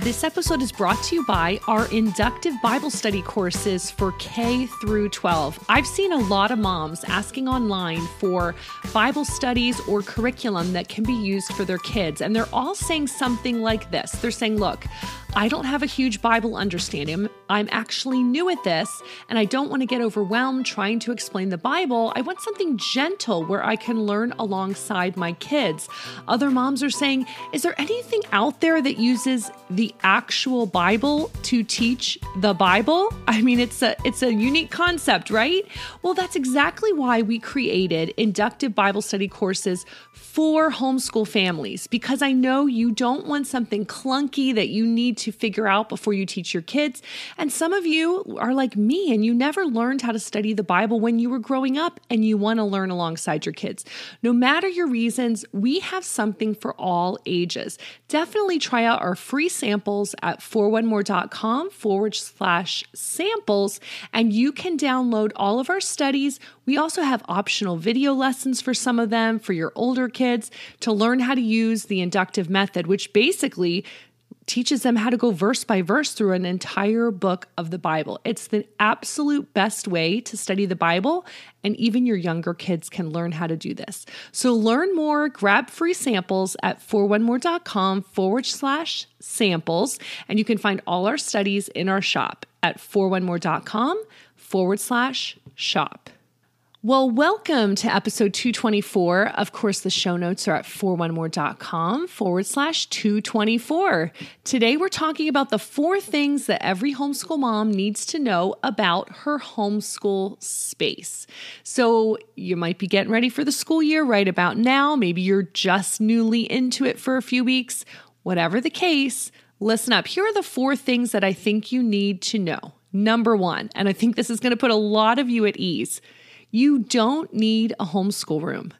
This episode is brought to you by our inductive Bible study courses for K through 12. I've seen a lot of moms asking online for Bible studies or curriculum that can be used for their kids, and they're all saying something like this. They're saying, Look, I don't have a huge Bible understanding. I'm actually new at this, and I don't want to get overwhelmed trying to explain the Bible. I want something gentle where I can learn alongside my kids. Other moms are saying, Is there anything out there that uses the actual Bible to teach the Bible? I mean, it's a it's a unique concept, right? Well, that's exactly why we created inductive Bible study courses for homeschool families because I know you don't want something clunky that you need to figure out before you teach your kids. And some of you are like me and you never learned how to study the Bible when you were growing up and you want to learn alongside your kids. No matter your reasons, we have something for all ages. Definitely try out our free samples at 4onemore.com forward slash samples and you can download all of our studies. We also have optional video lessons for some of them for your older kids to learn how to use the inductive method, which basically teaches them how to go verse by verse through an entire book of the Bible. It's the absolute best way to study the Bible, and even your younger kids can learn how to do this. So learn more, grab free samples at 4onemore.com forward slash samples, and you can find all our studies in our shop at 4onemore.com forward slash shop. Well, welcome to episode 224. Of course, the show notes are at 4onemore.com forward slash 224. Today, we're talking about the four things that every homeschool mom needs to know about her homeschool space. So, you might be getting ready for the school year right about now. Maybe you're just newly into it for a few weeks. Whatever the case, listen up. Here are the four things that I think you need to know. Number one, and I think this is going to put a lot of you at ease you don't need a homeschool room.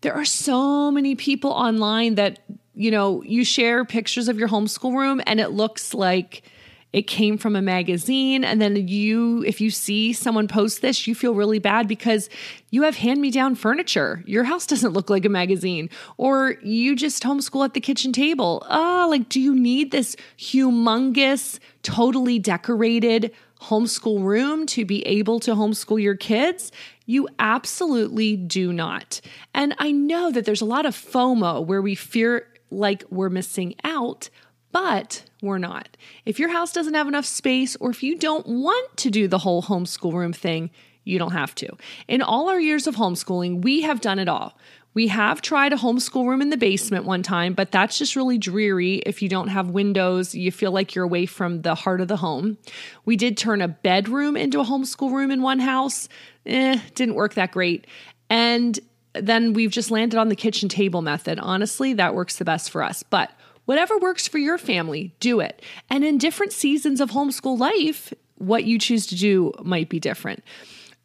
There are so many people online that, you know, you share pictures of your homeschool room and it looks like it came from a magazine. And then you, if you see someone post this, you feel really bad because you have hand me down furniture. Your house doesn't look like a magazine. Or you just homeschool at the kitchen table. Oh, like, do you need this humongous, totally decorated homeschool room to be able to homeschool your kids? You absolutely do not. And I know that there's a lot of FOMO where we fear like we're missing out, but we're not. If your house doesn't have enough space, or if you don't want to do the whole homeschool room thing, you don't have to. In all our years of homeschooling, we have done it all. We have tried a homeschool room in the basement one time, but that's just really dreary if you don't have windows. You feel like you're away from the heart of the home. We did turn a bedroom into a homeschool room in one house. Eh, didn't work that great. And then we've just landed on the kitchen table method. Honestly, that works the best for us. But whatever works for your family, do it. And in different seasons of homeschool life, what you choose to do might be different.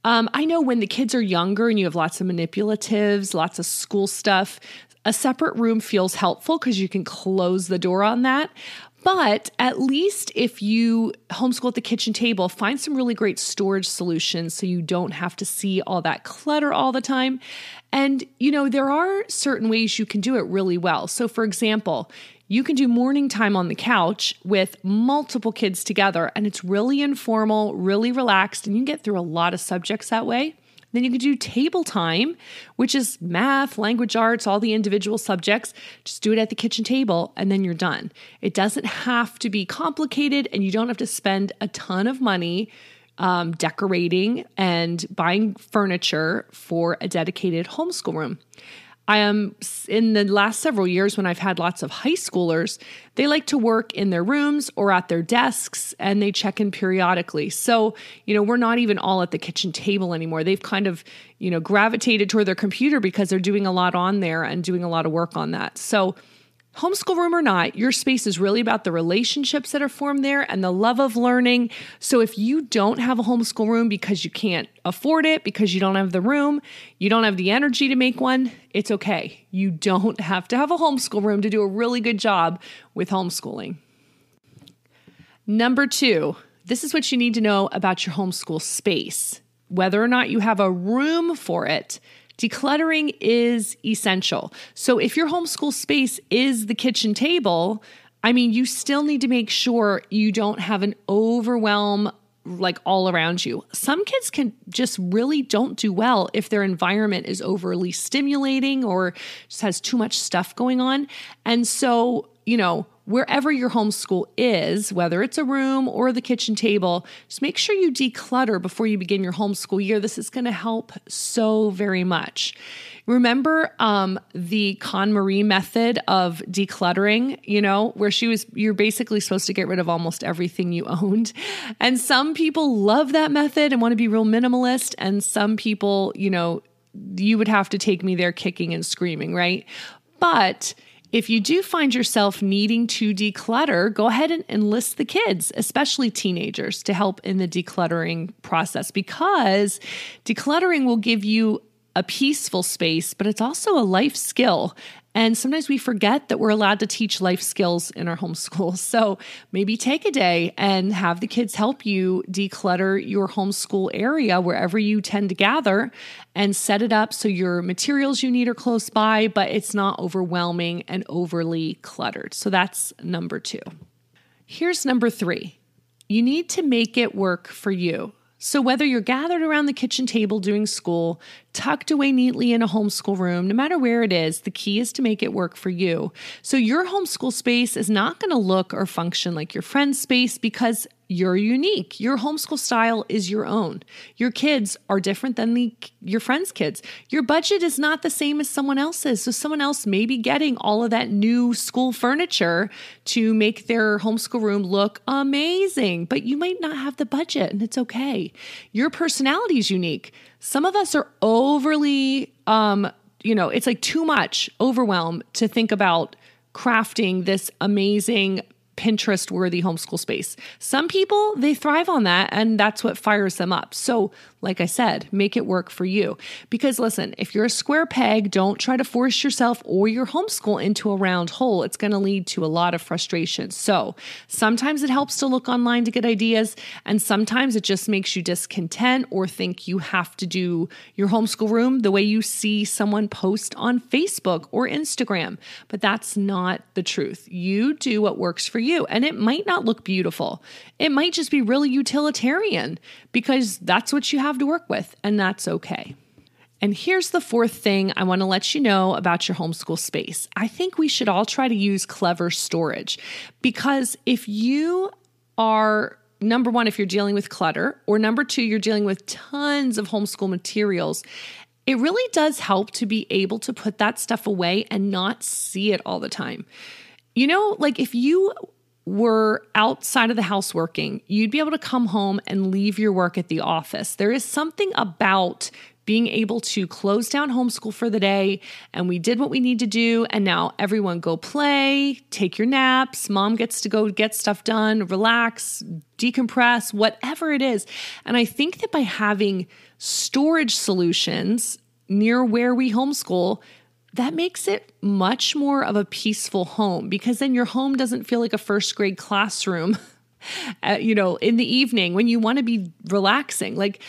Um, I know when the kids are younger and you have lots of manipulatives, lots of school stuff, a separate room feels helpful because you can close the door on that. But at least if you homeschool at the kitchen table, find some really great storage solutions so you don't have to see all that clutter all the time. And, you know, there are certain ways you can do it really well. So, for example, you can do morning time on the couch with multiple kids together, and it's really informal, really relaxed, and you can get through a lot of subjects that way. Then you can do table time, which is math, language arts, all the individual subjects. Just do it at the kitchen table and then you're done. It doesn't have to be complicated and you don't have to spend a ton of money um, decorating and buying furniture for a dedicated homeschool room. I am in the last several years when I've had lots of high schoolers, they like to work in their rooms or at their desks and they check in periodically. So, you know, we're not even all at the kitchen table anymore. They've kind of, you know, gravitated toward their computer because they're doing a lot on there and doing a lot of work on that. So, Homeschool room or not, your space is really about the relationships that are formed there and the love of learning. So if you don't have a homeschool room because you can't afford it, because you don't have the room, you don't have the energy to make one, it's okay. You don't have to have a homeschool room to do a really good job with homeschooling. Number two, this is what you need to know about your homeschool space. Whether or not you have a room for it Decluttering is essential. So if your homeschool space is the kitchen table, I mean, you still need to make sure you don't have an overwhelm like all around you. Some kids can just really don't do well if their environment is overly stimulating or just has too much stuff going on. And so, you know, wherever your homeschool is, whether it's a room or the kitchen table, just make sure you declutter before you begin your homeschool year. This is going to help so very much. Remember um, the Marie method of decluttering, you know, where she was, you're basically supposed to get rid of almost everything you owned. And some people love that method and want to be real minimalist. And some people, you know, you would have to take me there kicking and screaming, right? But if you do find yourself needing to declutter, go ahead and enlist the kids, especially teenagers, to help in the decluttering process because decluttering will give you a peaceful space, but it's also a life skill. And sometimes we forget that we're allowed to teach life skills in our homeschool. So maybe take a day and have the kids help you declutter your homeschool area wherever you tend to gather and set it up so your materials you need are close by, but it's not overwhelming and overly cluttered. So that's number two. Here's number three you need to make it work for you. So, whether you're gathered around the kitchen table doing school, tucked away neatly in a homeschool room, no matter where it is, the key is to make it work for you. So, your homeschool space is not going to look or function like your friend's space because you're unique. Your homeschool style is your own. Your kids are different than the your friends' kids. Your budget is not the same as someone else's. So someone else may be getting all of that new school furniture to make their homeschool room look amazing, but you might not have the budget and it's okay. Your personality is unique. Some of us are overly um, you know, it's like too much overwhelm to think about crafting this amazing Pinterest worthy homeschool space. Some people, they thrive on that and that's what fires them up. So, like I said, make it work for you. Because listen, if you're a square peg, don't try to force yourself or your homeschool into a round hole. It's going to lead to a lot of frustration. So, sometimes it helps to look online to get ideas, and sometimes it just makes you discontent or think you have to do your homeschool room the way you see someone post on Facebook or Instagram. But that's not the truth. You do what works for you, and it might not look beautiful. It might just be really utilitarian because that's what you have to work with, and that's okay. And here's the fourth thing I want to let you know about your homeschool space. I think we should all try to use clever storage because if you are number one, if you're dealing with clutter, or number two, you're dealing with tons of homeschool materials, it really does help to be able to put that stuff away and not see it all the time. You know, like if you were outside of the house working, you'd be able to come home and leave your work at the office. There is something about being able to close down homeschool for the day and we did what we need to do and now everyone go play take your naps mom gets to go get stuff done relax decompress whatever it is and i think that by having storage solutions near where we homeschool that makes it much more of a peaceful home because then your home doesn't feel like a first grade classroom, uh, you know, in the evening when you want to be relaxing. Like,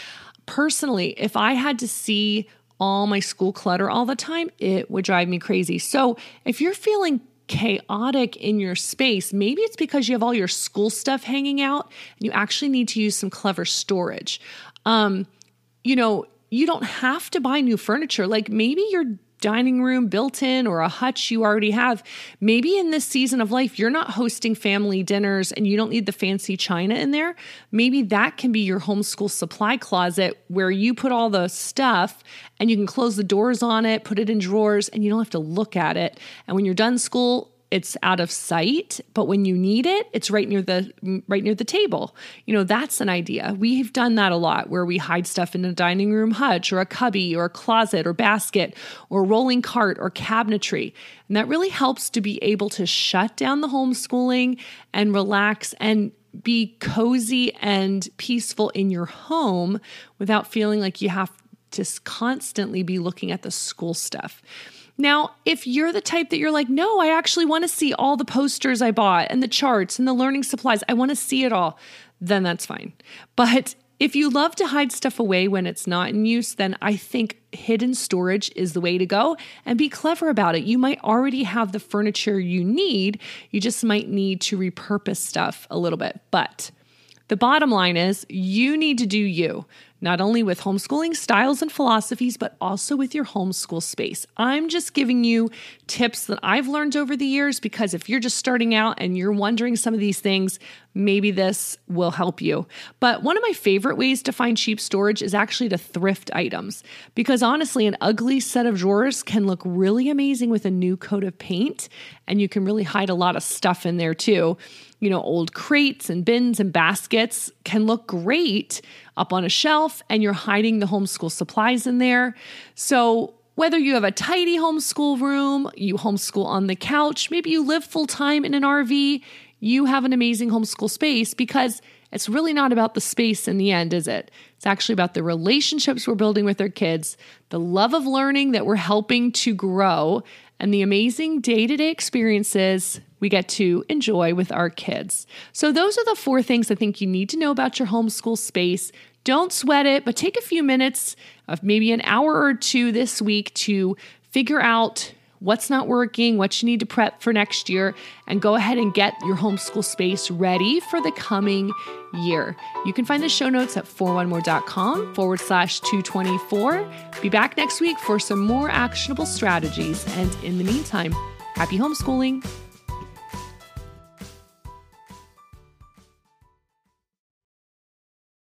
personally, if I had to see all my school clutter all the time, it would drive me crazy. So, if you're feeling chaotic in your space, maybe it's because you have all your school stuff hanging out and you actually need to use some clever storage. Um, you know, you don't have to buy new furniture. Like maybe you're dining room built in or a hutch you already have. Maybe in this season of life, you're not hosting family dinners and you don't need the fancy china in there. Maybe that can be your homeschool supply closet where you put all the stuff and you can close the doors on it, put it in drawers, and you don't have to look at it. And when you're done school, it's out of sight but when you need it it's right near the right near the table. You know that's an idea. We've done that a lot where we hide stuff in a dining room hutch or a cubby or a closet or basket or rolling cart or cabinetry. And that really helps to be able to shut down the homeschooling and relax and be cozy and peaceful in your home without feeling like you have to constantly be looking at the school stuff now, if you're the type that you're like, no, I actually want to see all the posters I bought and the charts and the learning supplies, I want to see it all, then that's fine. But if you love to hide stuff away when it's not in use, then I think hidden storage is the way to go and be clever about it. You might already have the furniture you need, you just might need to repurpose stuff a little bit. But the bottom line is you need to do you not only with homeschooling styles and philosophies, but also with your homeschool space. I'm just giving you tips that I've learned over the years because if you're just starting out and you're wondering some of these things, maybe this will help you. But one of my favorite ways to find cheap storage is actually to thrift items because honestly, an ugly set of drawers can look really amazing with a new coat of paint, and you can really hide a lot of stuff in there too you know, old crates and bins and baskets can look great up on a shelf and you're hiding the homeschool supplies in there. So, whether you have a tidy homeschool room, you homeschool on the couch, maybe you live full time in an RV, you have an amazing homeschool space because it's really not about the space in the end, is it? It's actually about the relationships we're building with our kids, the love of learning that we're helping to grow, and the amazing day to day experiences we get to enjoy with our kids. So, those are the four things I think you need to know about your homeschool space. Don't sweat it, but take a few minutes of maybe an hour or two this week to figure out what's not working, what you need to prep for next year, and go ahead and get your homeschool space ready for the coming year. You can find the show notes at 4onemore.com forward slash 224. Be back next week for some more actionable strategies. And in the meantime, happy homeschooling.